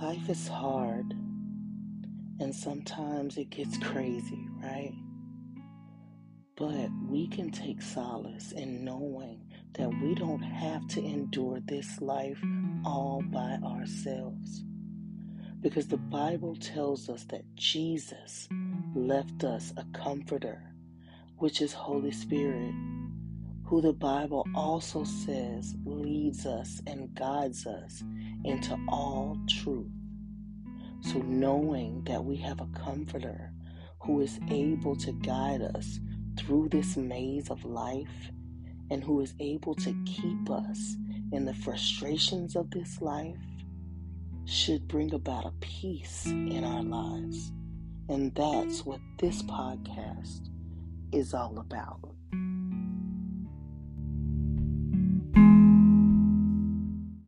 Life is hard, and sometimes it gets crazy, right? But we can take solace in knowing that we don't have to endure this life all by ourselves. Because the Bible tells us that Jesus left us a comforter, which is Holy Spirit, who the Bible also says leads us and guides us into all truth. So, knowing that we have a comforter who is able to guide us through this maze of life and who is able to keep us in the frustrations of this life should bring about a peace in our lives. And that's what this podcast is all about.